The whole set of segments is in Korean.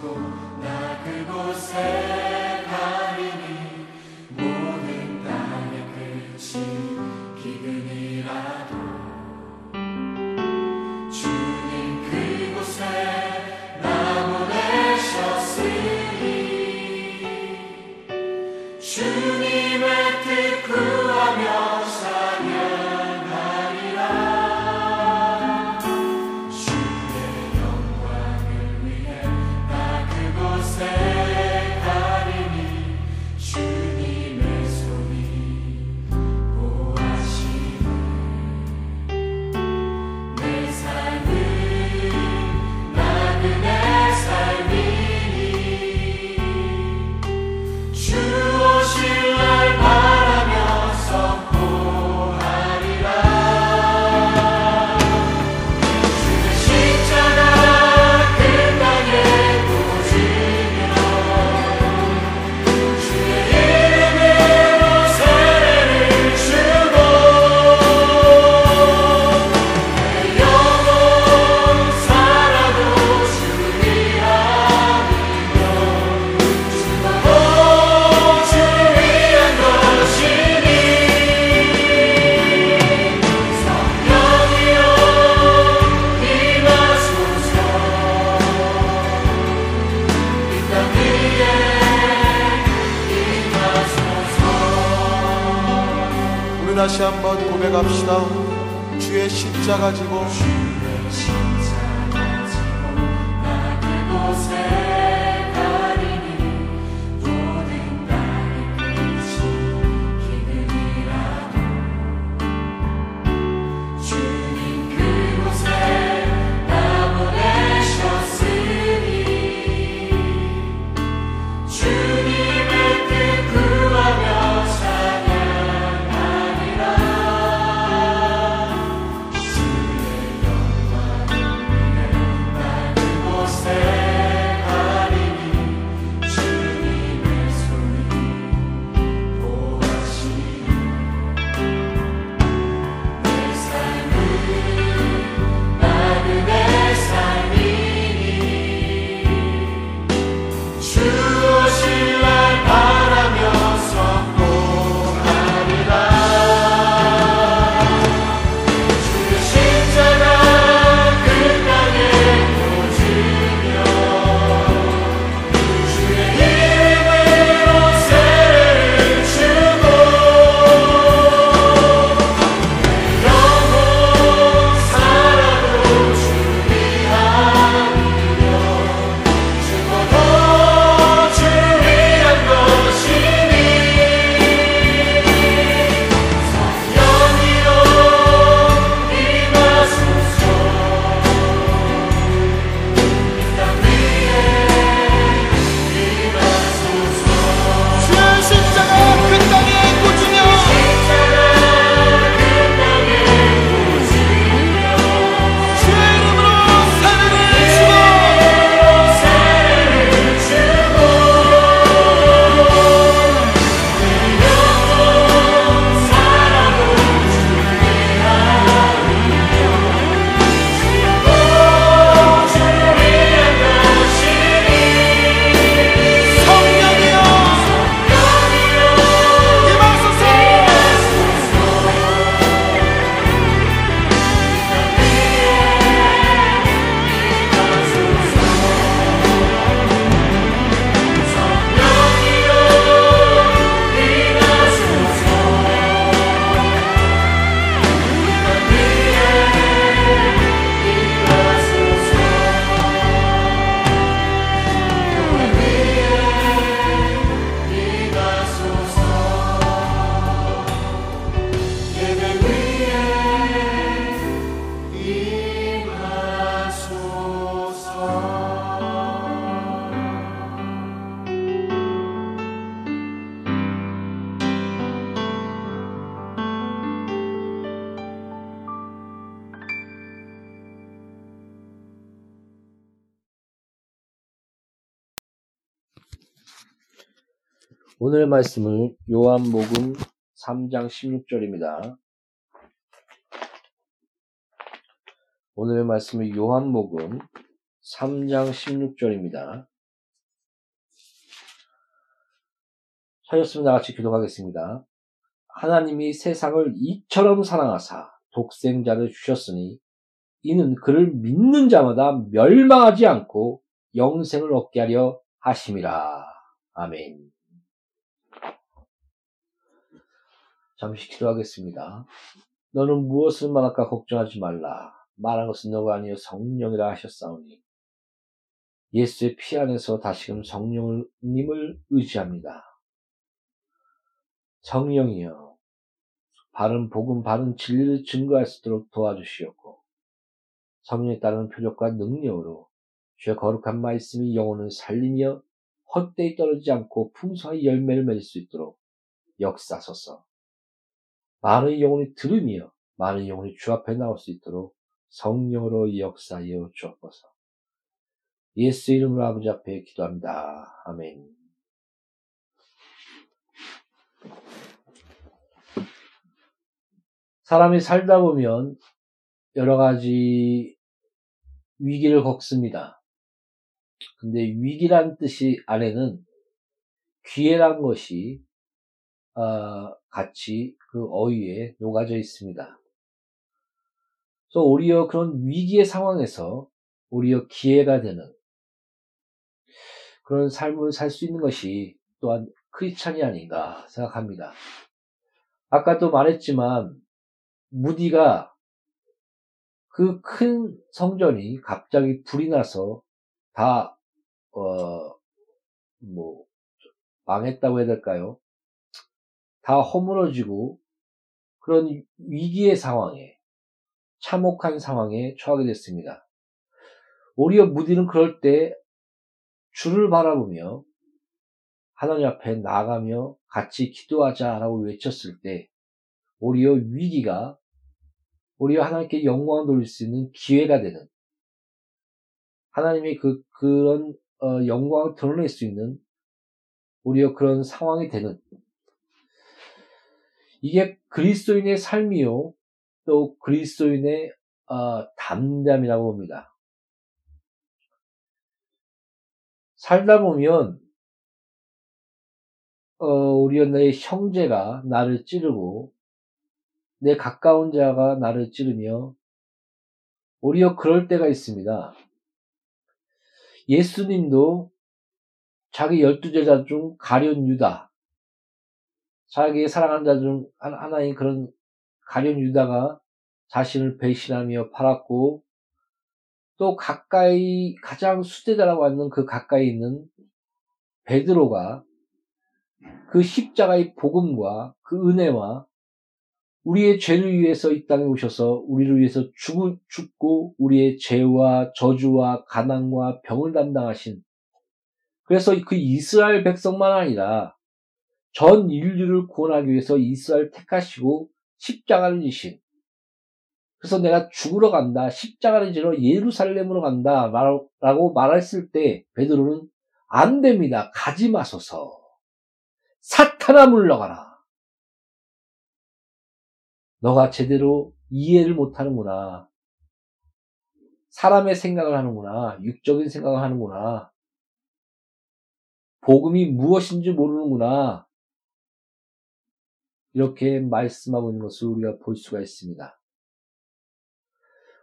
다 오늘 말씀은 요한복음 3장 16절입니다. 오늘의 말씀은 요한복음 3장 16절입니다. 찾았으면 나같이 기도하겠습니다. 하나님이 세상을 이처럼 사랑하사 독생자를 주셨으니 이는 그를 믿는 자마다 멸망하지 않고 영생을 얻게 하려 하심이라. 아멘. 잠시 기도하겠습니다. 너는 무엇을 말할까 걱정하지 말라. 말한 것은 너가 아니요 성령이라 하셨사오니 예수의 피 안에서 다시금 성령님을 의지합니다. 성령이여 바른 복음, 바른 진리를 증거할 수 있도록 도와주시옵고 성령에 따르는 표적과 능력으로 주의 거룩한 말씀이 영혼을 살리며 헛되이 떨어지지 않고 풍성한 열매를 맺을 수 있도록 역사소서. 많은 영혼이 들으며 많은 영혼이 주 앞에 나올 수 있도록 성령으로 역사하여 주옵소서. 예수 이름으로 아버지 앞에 기도합니다. 아멘. 사람이 살다 보면 여러 가지 위기를 겪습니다. 근데 위기란 뜻이 안에는 기회란 것이 어, 같이 그 어휘에 녹아져 있습니다. 그래서 오히려 그런 위기의 상황에서 오히려 기회가 되는 그런 삶을 살 수 있는 것이 또한 크리스찬이 아닌가 생각합니다. 아까도 말했지만 무디가 그 큰 성전이 갑자기 불이 나서 다, 어, 뭐, 망했다고 해야 될까요? 다 허물어지고 그런 위기의 상황에 참혹한 상황에 처하게 됐습니다. 오히려 무디는 그럴 때 주를 바라보며 하나님 앞에 나가며 같이 기도하자라고 외쳤을 때 오히려 위기가 오히려 하나님께 영광을 돌릴 수 있는 기회가 되는 하나님이 그 그런 어, 영광을 드러낼 수 있는 오히려 그런 상황이 되는 이게 그리스도인의 삶이요, 또 그리스도인의 어, 담담이라고 봅니다. 살다 보면 어, 우리 내 형제가 나를 찌르고 내 가까운 자가 나를 찌르며 오히려 그럴 때가 있습니다. 예수님도 자기 열두 제자 중 가련 유다 자기의 사랑하는 자 중 하나인 그런 가련 유다가 자신을 배신하며 팔았고 또 가까이 가장 수제자라고 하는 그 가까이 있는 베드로가 그 십자가의 복음과 그 은혜와 우리의 죄를 위해서 이 땅에 오셔서 우리를 위해서 죽, 죽고 우리의 죄와 저주와 가난과 병을 담당하신 그래서 그 이스라엘 백성만 아니라 전 인류를 구원하기 위해서 이스라엘 택하시고 십자가를 지신. 그래서 내가 죽으러 간다 십자가를 지러 예루살렘으로 간다 라고 말했을 때 베드로는 안 됩니다. 가지 마소서. 사탄아 물러가라. 너가 제대로 이해를 못하는구나. 사람의 생각을 하는구나. 육적인 생각을 하는구나. 복음이 무엇인지 모르는구나 이렇게 말씀하고 있는 것을 우리가 볼 수가 있습니다.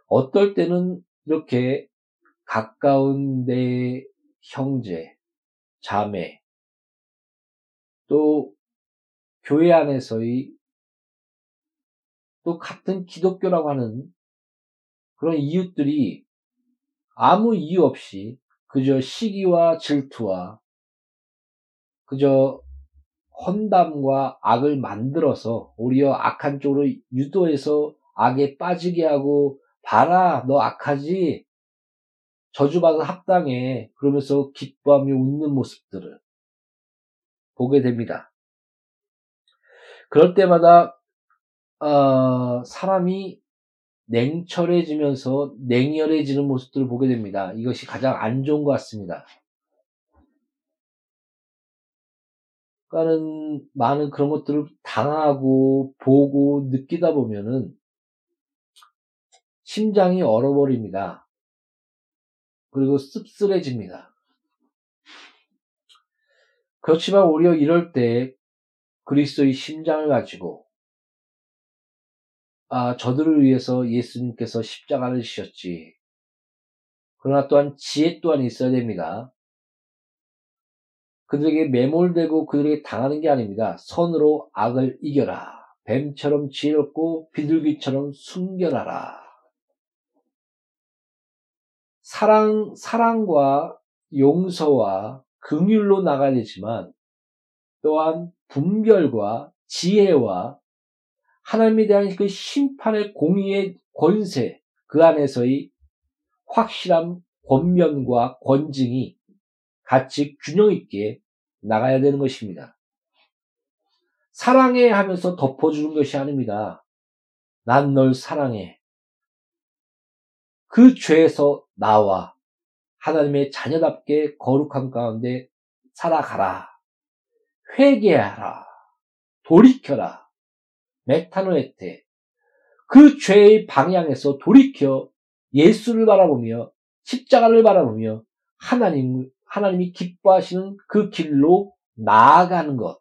어떨 때는 이렇게 가까운 내 형제, 자매, 또 교회 안에서의 또 같은 기독교라고 하는 그런 이웃들이 아무 이유 없이 그저 시기와 질투와 그저 헌담과 악을 만들어서 오히려 악한 쪽으로 유도해서 악에 빠지게 하고 봐라 너 악하지 저주받은 합당해 그러면서 기뻐하며 웃는 모습들을 보게 됩니다. 그럴 때마다 어, 사람이 냉철해지면서 냉혈해지는 모습들을 보게 됩니다. 이것이 가장 안 좋은 것 같습니다. 그러니까는 많은 그런 것들을 당하고 보고 느끼다 보면은 심장이 얼어버립니다. 그리고 씁쓸해집니다. 그렇지만 오히려 이럴 때 그리스도의 심장을 가지고 아 저들을 위해서 예수님께서 십자가를 지셨지. 그러나 또한 지혜 또한 있어야 됩니다. 그들에게 매몰되고 그들에게 당하는 게 아닙니다. 선으로 악을 이겨라. 뱀처럼 지혜롭고 비둘기처럼 숨겨라라. 사랑, 사랑과 용서와 긍휼로 나가야 되지만 또한 분별과 지혜와 하나님에 대한 그 심판의 공의의 권세, 그 안에서의 확실한 권면과 권징이 같이 균형 있게 나가야 되는 것입니다. 사랑해 하면서 덮어주는 것이 아닙니다. 난 널 사랑해. 그 죄에서 나와 하나님의 자녀답게 거룩한 가운데 살아가라. 회개하라. 돌이켜라. 메타노에테. 그 죄의 방향에서 돌이켜 예수를 바라보며 십자가를 바라보며 하나님, 하나님이 기뻐하시는 그 길로 나아가는 것.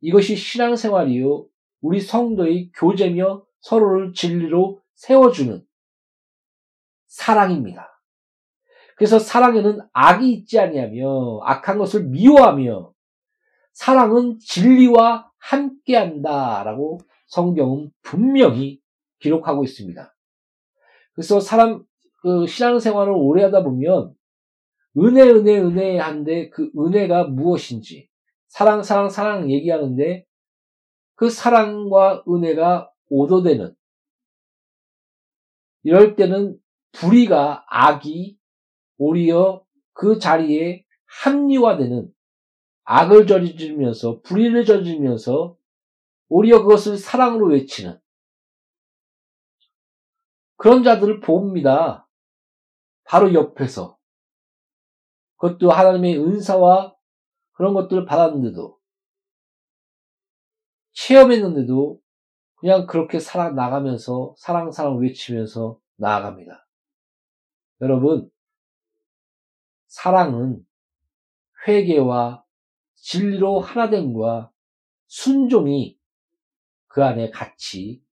이것이 신앙생활이요. 우리 성도의 교제며 서로를 진리로 세워주는 사랑입니다. 그래서 사랑에는 악이 있지 아니하며 악한 것을 미워하며 사랑은 진리와 함께한다라고 성경은 분명히 기록하고 있습니다. 그래서 사람 그 신앙생활을 오래 하다 보면 은혜 은혜 은혜 한데 그 은혜가 무엇인지. 사랑 사랑 사랑 얘기하는데 그 사랑과 은혜가 오도되는. 이럴 때는 불의가 악이 오히려 그 자리에 합리화되는. 악을 저지르면서 불의를 저지르면서 오히려 그것을 사랑으로 외치는. 그런 자들을 봅니다. 바로 옆에서 그것도 하나님의 은사와 그런 것들을 받았는데도 체험했는데도 그냥 그렇게 살아 나가면서 사랑 사랑 외치면서 나아갑니다. 여러분 사랑은 회개와 진리로 하나됨과 순종이 그 안에 같이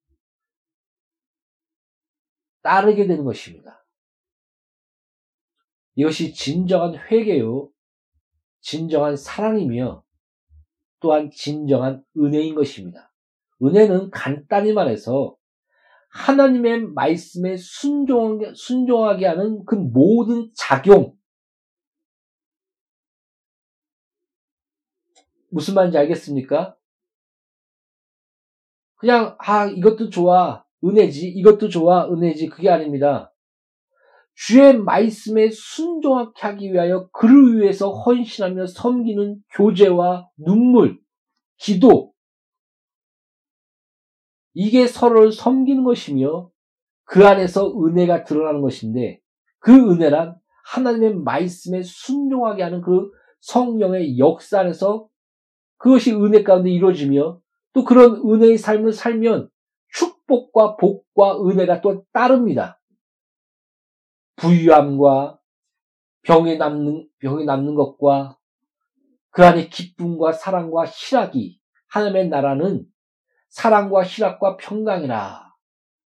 따르게 되는 것입니다. 이것이 진정한 회개요, 진정한 사랑이며 또한 진정한 은혜인 것입니다. 은혜는 간단히 말해서 하나님의 말씀에 순종하게, 순종하게 하는 그 모든 작용, 무슨 말인지 알겠습니까? 그냥, 아, 이것도 좋아. 은혜지. 이것도 좋아. 은혜지. 그게 아닙니다. 주의 말씀에 순종하게 하기 위하여 그를 위해서 헌신하며 섬기는 교제와 눈물, 기도. 이게 서로를 섬기는 것이며 그 안에서 은혜가 드러나는 것인데 그 은혜란 하나님의 말씀에 순종하게 하는 그 성령의 역사 안에서 그것이 은혜 가운데 이루어지며 또 그런 은혜의 삶을 살면 축복과 복과 은혜가 또 따릅니다. 부유함과 병에 남는, 병에 남는 것과 그 안에 기쁨과 사랑과 희락이 하나님의 나라는 사랑과 희락과 평강이라.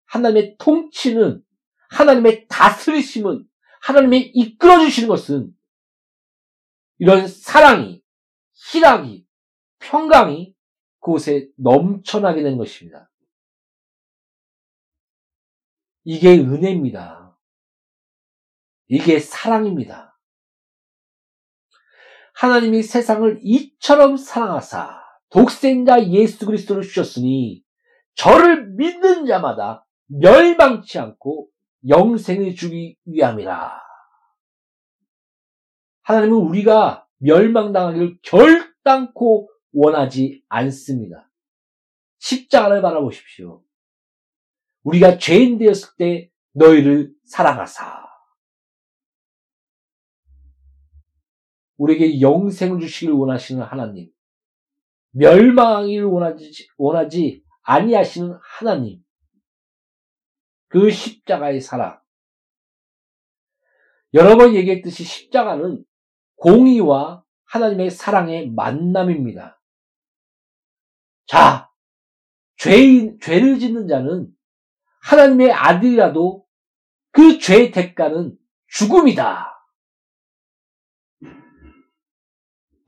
하나님의 통치는 하나님의 다스리심은 하나님의 이끌어 주시는 것은 이런 사랑이 희락이 평강이 그곳에 넘쳐나게 된 것입니다. 이게 은혜입니다. 이게 사랑입니다. 하나님이 세상을 이처럼 사랑하사 독생자 예수 그리스도를 주셨으니 저를 믿는 자마다 멸망치 않고 영생을 주기 위함이라. 하나님은 우리가 멸망당하기를 결단코 원하지 않습니다. 십자가를 바라보십시오. 우리가 죄인 되었을 때 너희를 사랑하사. 우리에게 영생을 주시길 원하시는 하나님. 멸망을 원하지, 원하지 아니하시는 하나님. 그 십자가의 사랑. 여러 번 얘기했듯이 십자가는 공의와 하나님의 사랑의 만남입니다. 자, 죄인, 죄를 짓는 자는 하나님의 아들이라도 그 죄의 대가는 죽음이다.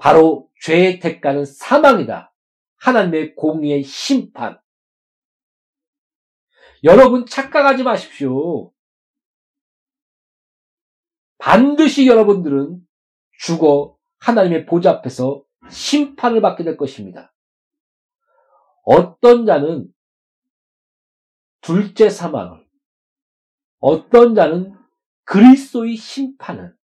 바로 죄의 대가는 사망이다. 하나님의 공의의 심판. 여러분 착각하지 마십시오. 반드시 여러분들은 죽어 하나님의 보좌 앞에서 심판을 받게 될 것입니다. 어떤 자는 둘째 사망을, 어떤 자는 그리스도의 심판을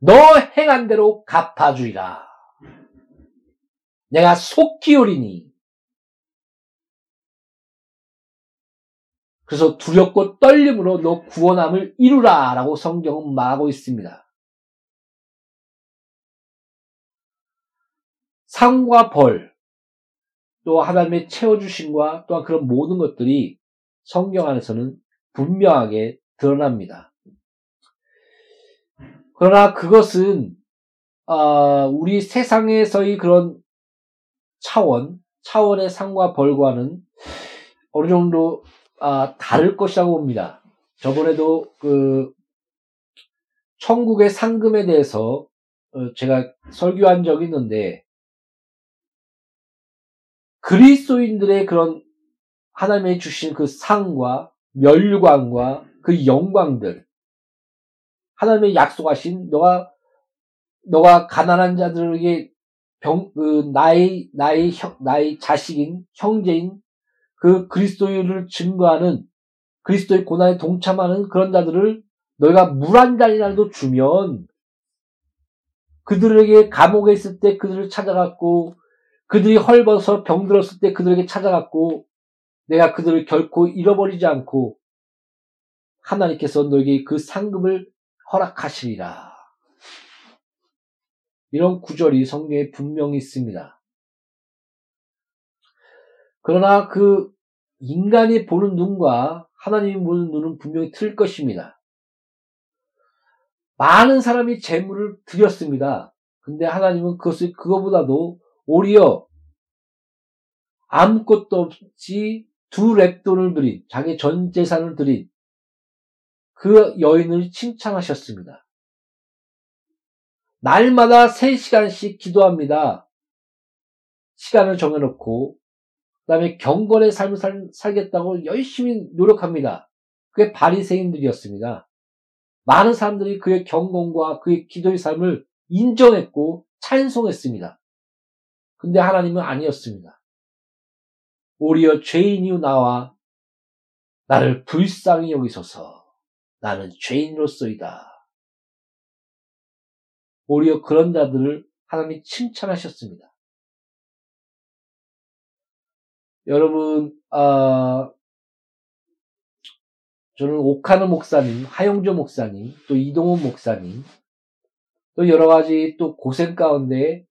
너 행한 대로 갚아주리라. 내가 속히 오리니. 그래서 두렵고 떨림으로 너 구원함을 이루라. 라고 성경은 말하고 있습니다. 상과 벌, 또 하나님의 채워주심과 또한 그런 모든 것들이 성경 안에서는 분명하게 드러납니다. 그러나 그것은 어, 우리 세상에서의 그런 차원, 차원의 상과 벌과는 어느 정도 아, 다를 것이라고 봅니다. 저번에도 그 천국의 상금에 대해서 어, 제가 설교한 적이 있는데 그리스도인들의 그런 하나님의 주신 그 상과 멸관과 그 영광들 하나님의 약속하신 너가 너가 가난한 자들에게 병, 그 나의 나의 형, 나의 자식인 형제인 그 그리스도를 증거하는 그리스도의 고난에 동참하는 그런 자들을 너희가 물 한 잔이라도 주면 그들에게 감옥에 있을 때 그들을 찾아갔고 그들이 헐벗어 병들었을 때 그들에게 찾아갔고 내가 그들을 결코 잃어버리지 않고 하나님께서 너에게 그 상급을 허락하시리라. 이런 구절이 성경에 분명히 있습니다. 그러나 그 인간이 보는 눈과 하나님이 보는 눈은 분명히 틀 것입니다. 많은 사람이 재물을 드렸습니다. 근데 하나님은 그것을 그거보다도 오히려 아무것도 없이 두 랩돈을 드린 자기 전 재산을 드린 그 여인을 칭찬하셨습니다. 날마다 3시간씩 기도합니다. 시간을 정해놓고 그 다음에 경건의 삶을 살, 살겠다고 열심히 노력합니다. 그게 바리새인들이었습니다. 많은 사람들이 그의 경건과 그의 기도의 삶을 인정했고 찬송했습니다. 근데 하나님은 아니었습니다. 오히려 죄인이요 나와 나를 불쌍히 여기소서 나는 죄인으로서이다. 오히려 그런 자들을 하나님이 칭찬하셨습니다. 여러분, 아, 저는 오카노 목사님, 하용조 목사님, 또 이동훈 목사님, 또 여러 가지 또 고생 가운데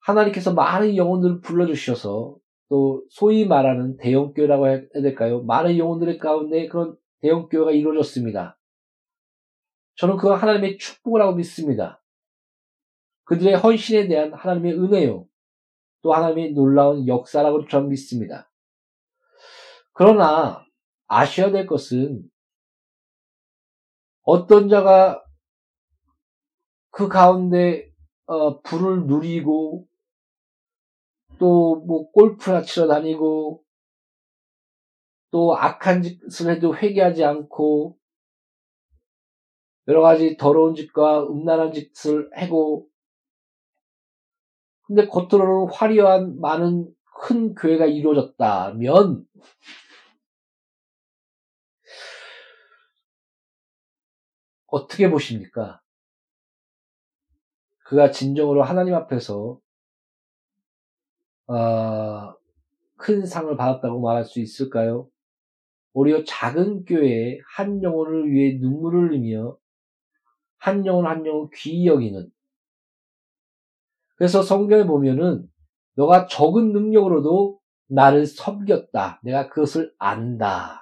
하나님께서 많은 영혼들을 불러주셔서 또 소위 말하는 대형교회라고 해야 될까요? 많은 영혼들 의 가운데 그런 대형교회가 이루어졌습니다. 저는 그거 하나님의 축복을 하고 믿습니다. 그들의 헌신에 대한 하나님의 은혜요. 또 하나님의 놀라운 역사라고 저는 믿습니다. 그러나 아셔야 될 것은 어떤 자가 그 가운데 어, 불을 누리고 또 뭐 골프나 치러 다니고 또 악한 짓을 해도 회개하지 않고 여러 가지 더러운 짓과 음란한 짓을 하고 근데 겉으로는 화려한 많은 큰 교회가 이루어졌다면 어떻게 보십니까? 그가 진정으로 하나님 앞에서 어, 큰 상을 받았다고 말할 수 있을까요? 오히려 작은 교회에 한 영혼을 위해 눈물을 흘리며 한 영혼 한 영혼 귀히 여기는 그래서 성경에 보면은 너가 적은 능력으로도 나를 섬겼다. 내가 그것을 안다.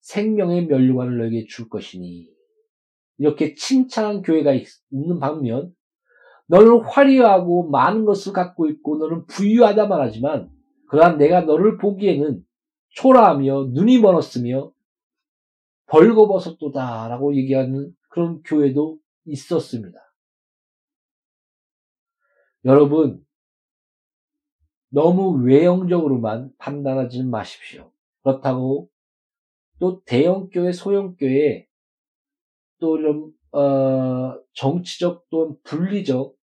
생명의 면류관을 너에게 줄 것이니 이렇게 칭찬한 교회가 있는 반면 너는 화려하고 많은 것을 갖고 있고 너는 부유하다 말하지만 그러나 내가 너를 보기에는 초라하며 눈이 멀었으며 벌거벗었도다라고 얘기하는 그런 교회도 있었습니다. 여러분 너무 외형적으로만 판단하지 마십시오. 그렇다고 또 대형교회, 소형교회 또 이런 어, 정치적 또는 분리적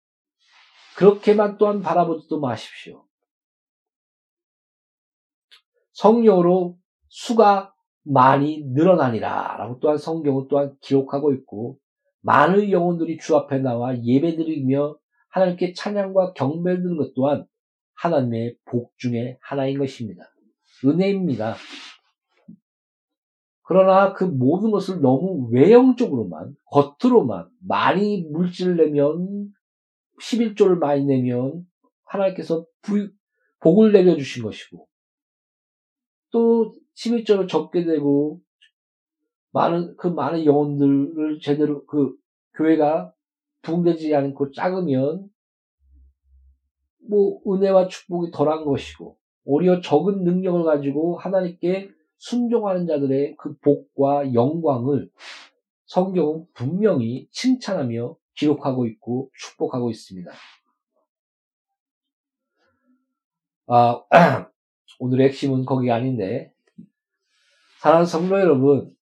그렇게만 또한 바라보지도 마십시오. 성령으로 수가 많이 늘어나니라 라고 또한 성경은 또한 기록하고 있고 많은 영혼들이 주 앞에 나와 예배드리며 하나님께 찬양과 경배를 드는 것 또한 하나님의 복 중의 하나인 것입니다. 은혜입니다. 그러나 그 모든 것을 너무 외형적으로만, 겉으로만 많이 물질을 내면, 11조를 많이 내면 하나님께서 부, 복을 내려주신 것이고, 또 11조를 적게 되고, 많은, 그 많은 영혼들을 제대로 그 교회가 붕대지 않고 작으면, 뭐, 은혜와 축복이 덜한 것이고, 오히려 적은 능력을 가지고 하나님께 순종하는 자들의 그 복과 영광을 성경은 분명히 칭찬하며 기록하고 있고 축복하고 있습니다. 아, 오늘의 핵심은 거기 아닌데, 사랑하는 성도 여러분,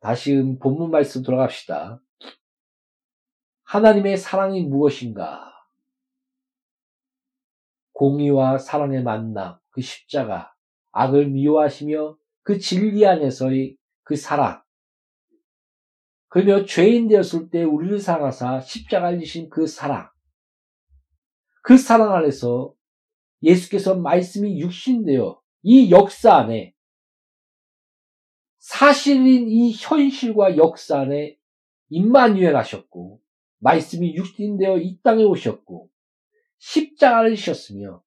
다시 본문 말씀 돌아갑시다. 하나님의 사랑이 무엇인가? 공의와 사랑의 만남, 그 십자가, 악을 미워하시며 그 진리 안에서의 그 사랑. 그러며 죄인 되었을 때 우리를 사랑하사 십자가를 지신 그 사랑. 그 사랑 안에서 예수께서 말씀이 육신되어 이 역사 안에 사실인 이 현실과 역사 안에 임마누엘 하셨고 말씀이 육신되어 이 땅에 오셨고 십자가를 지셨으며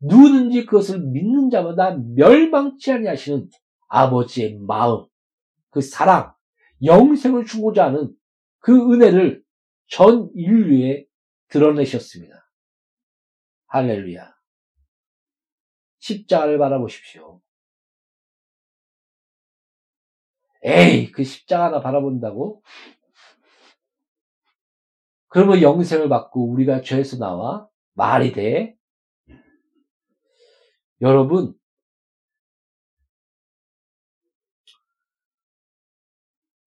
누구든지 그것을 믿는 자마다 멸망치 아니하시는 아버지의 마음, 그 사랑, 영생을 주고자 하는 그 은혜를 전 인류에 드러내셨습니다. 할렐루야. 십자가를 바라보십시오. 에이, 그 십자가 하나 바라본다고? 그러면 영생을 받고 우리가 죄에서 나와 말이 돼? 여러분,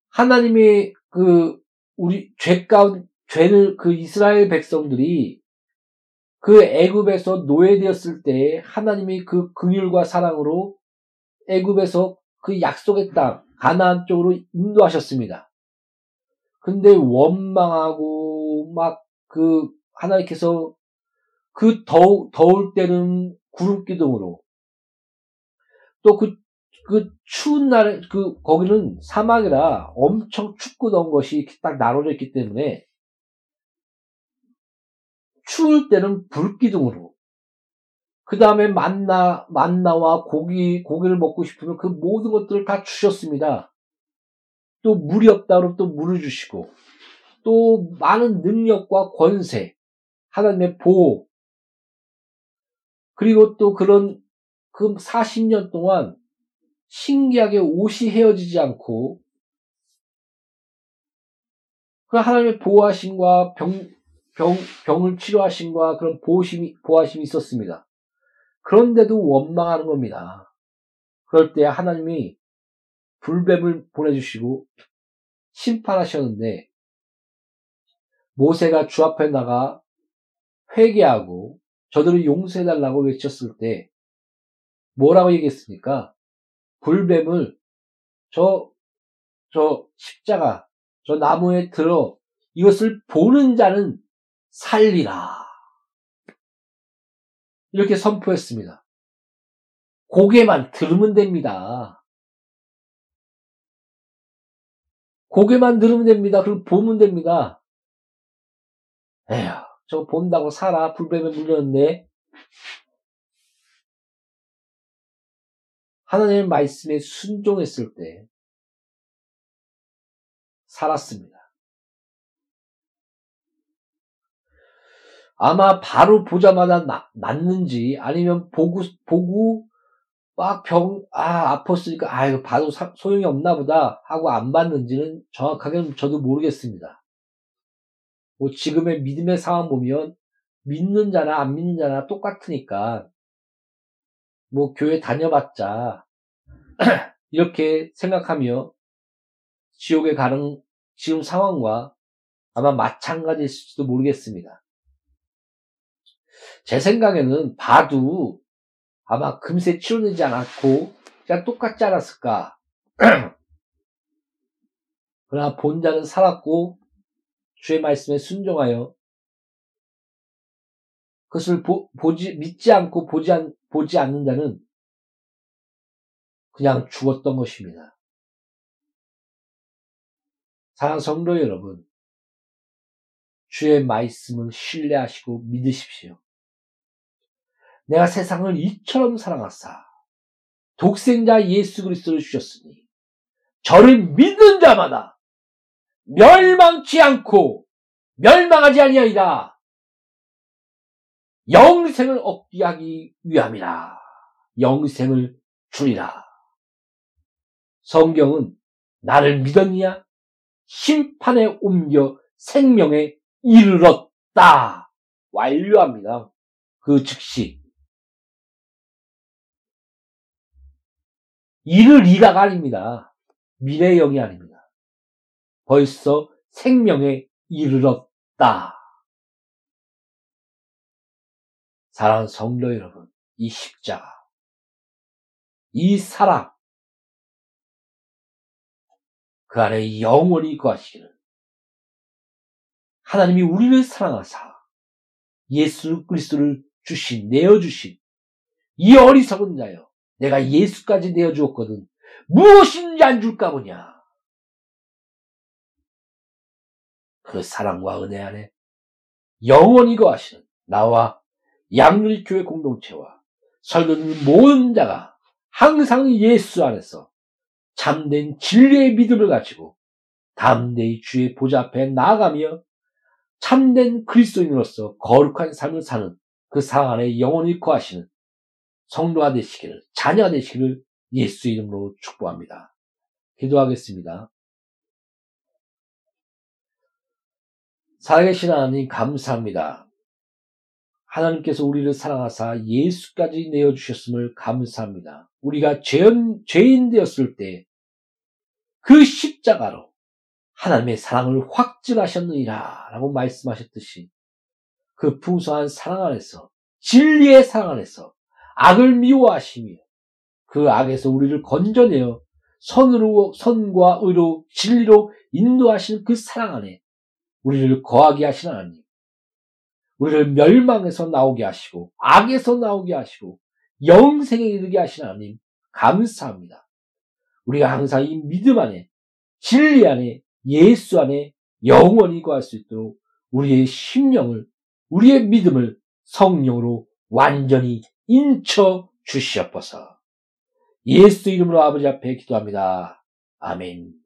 하나님의 그 우리 죄 가운 죄를 그 이스라엘 백성들이 그 애굽에서 노예되었을 때 하나님이 그 긍휼과 사랑으로 애굽에서 그 약속의 땅 가나안 쪽으로 인도하셨습니다. 근데 원망하고 막 그 하나님께서 그 더우, 더울 때는 구름 기둥으로 또 그 그 추운 날, 그, 거기는 사막이라 엄청 춥고 더운 것이 딱 나눠져 있기 때문에 추울 때는 불기둥으로 그 다음에 만나, 만나와 고기, 고기를 먹고 싶으면 그 모든 것들을 다 주셨습니다. 또 물이 없다 그러면 또 물을 주시고 또 많은 능력과 권세, 하나님의 보호, 그리고 또 그런 그 40년 동안 신기하게 옷이 헤어지지 않고 그 하나님의 보호하심과 병, 병, 병을 치료하심과 그런 보호심이, 보호하심이 있었습니다. 그런데도 원망하는 겁니다. 그럴 때 하나님이 불뱀을 보내주시고 심판하셨는데 모세가 주 앞에 나가 회개하고 저들을 용서해달라고 외쳤을 때 뭐라고 얘기했습니까? 불뱀을 저, 저 십자가, 저 나무에 들어 이것을 보는 자는 살리라. 이렇게 선포했습니다. 고개만 들으면 됩니다. 고개만 들으면 됩니다. 그럼 보면 됩니다. 에휴, 저거 본다고 살아. 불뱀에 물렸는데. 하나님의 말씀에 순종했을 때 살았습니다. 아마 바로 보자마자 나, 낫는지 아니면 보고 보고 막 병, 아, 아팠으니까, 아, 이거 봐도 사, 소용이 없나 보다 하고 안 받는지는 정확하게는 저도 모르겠습니다. 뭐 지금의 믿음의 상황 보면 믿는 자나 안 믿는 자나 똑같으니까 뭐 교회 다녀봤자 이렇게 생각하며 지옥에 가는 지금 상황과 아마 마찬가지일지도 모르겠습니다. 제 생각에는 봐도 아마 금세 치료되지 않았고 그냥 똑같지 않았을까. 그러나 본자는 살았고 주의 말씀에 순종하여 그것을 보, 지 믿지 않고 보지, 않, 보지 않는 자는 그냥 죽었던 것입니다. 사랑 성도 여러분, 주의 말씀을 신뢰하시고 믿으십시오. 내가 세상을 이처럼 사랑하사 독생자 예수 그리스도를 주셨으니 저를 믿는 자마다 멸망치 않고 멸망하지 아니하리라. 영생을 얻게 하기 위함이라. 영생을 주리라. 성경은 나를 믿었냐? 심판에 옮겨 생명에 이르렀다. 완료합니다. 그 즉시. 이르리라가 아닙니다. 미래형이 아닙니다. 벌써 생명에 이르렀다. 사랑하는 성도 여러분, 이 십자가, 이 사랑, 그 안에 영원히 거하시기를 하나님이 우리를 사랑하사 예수 그리스도를 주신, 내어 주신 이 어리석은 자여, 내가 예수까지 내어주었거든 무엇인지 안 줄까 보냐. 그 사랑과 은혜 안에 영원히 거하시는 나와 양일교회 공동체와 설교는 모든 자가 항상 예수 안에서 참된 진리의 믿음을 가지고 담대히 주의 보좌 앞에 나아가며 참된 그리스도인으로서 거룩한 삶을 사는 그상 안에 영원히 거하시는 성도가 되시기를 자녀가 되시기를 예수 이름으로 축복합니다. 기도하겠습니다. 살아계신 하나님 감사합니다. 하나님께서 우리를 사랑하사 예수까지 내어주셨음을 감사합니다. 우리가 죄인, 죄인 되었을 때 그 십자가로 하나님의 사랑을 확증하셨느니라 라고 말씀하셨듯이 그 풍성한 사랑 안에서 진리의 사랑 안에서 악을 미워하시며 그 악에서 우리를 건져내어 선으로 선과 의로 진리로 인도하시는 그 사랑 안에 우리를 거하게 하신 하나님. 우리를 멸망에서 나오게 하시고, 악에서 나오게 하시고, 영생에 이르게 하신 하나님, 감사합니다. 우리가 항상 이 믿음 안에, 진리 안에, 예수 안에 영원히 거할 수 있도록 우리의 심령을, 우리의 믿음을 성령으로 완전히 인쳐 주시옵소서. 예수 이름으로 아버지 앞에 기도합니다. 아멘.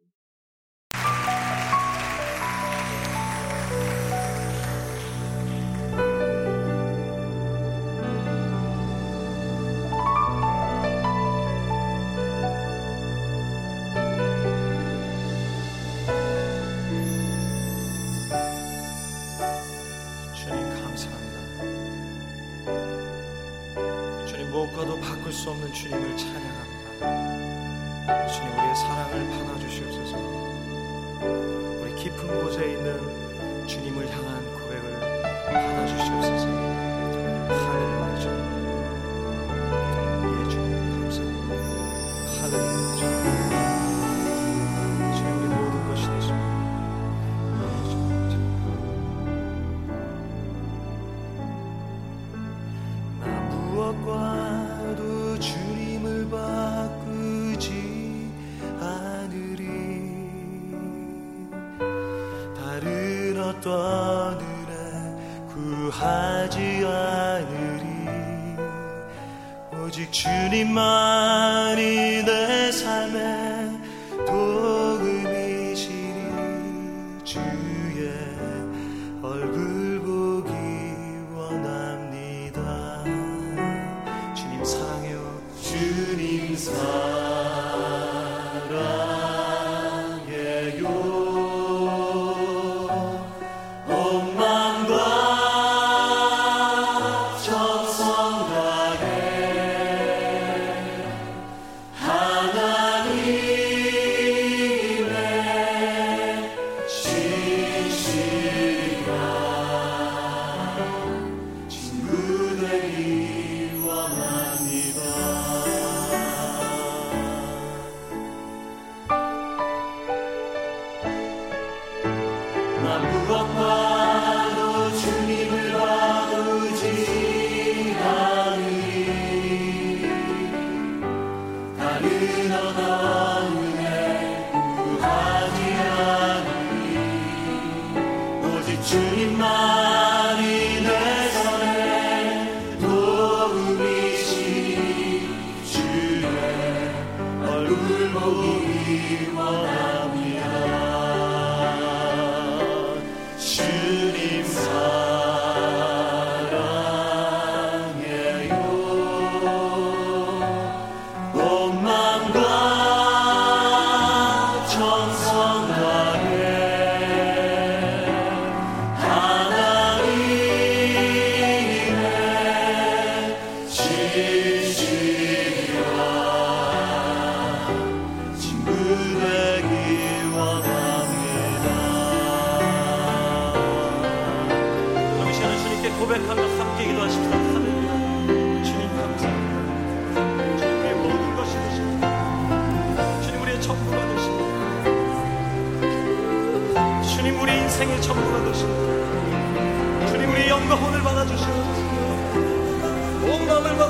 装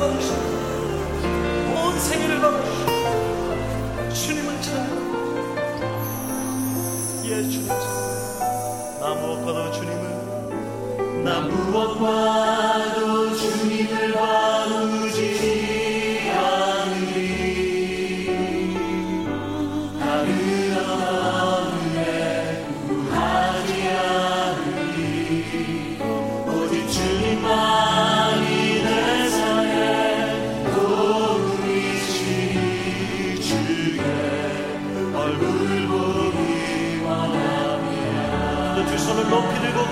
온 생애를 주님을 찾아 예 주님 나 무엇보다 주님을 나 무엇보다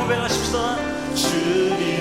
고백하십시다. 주님.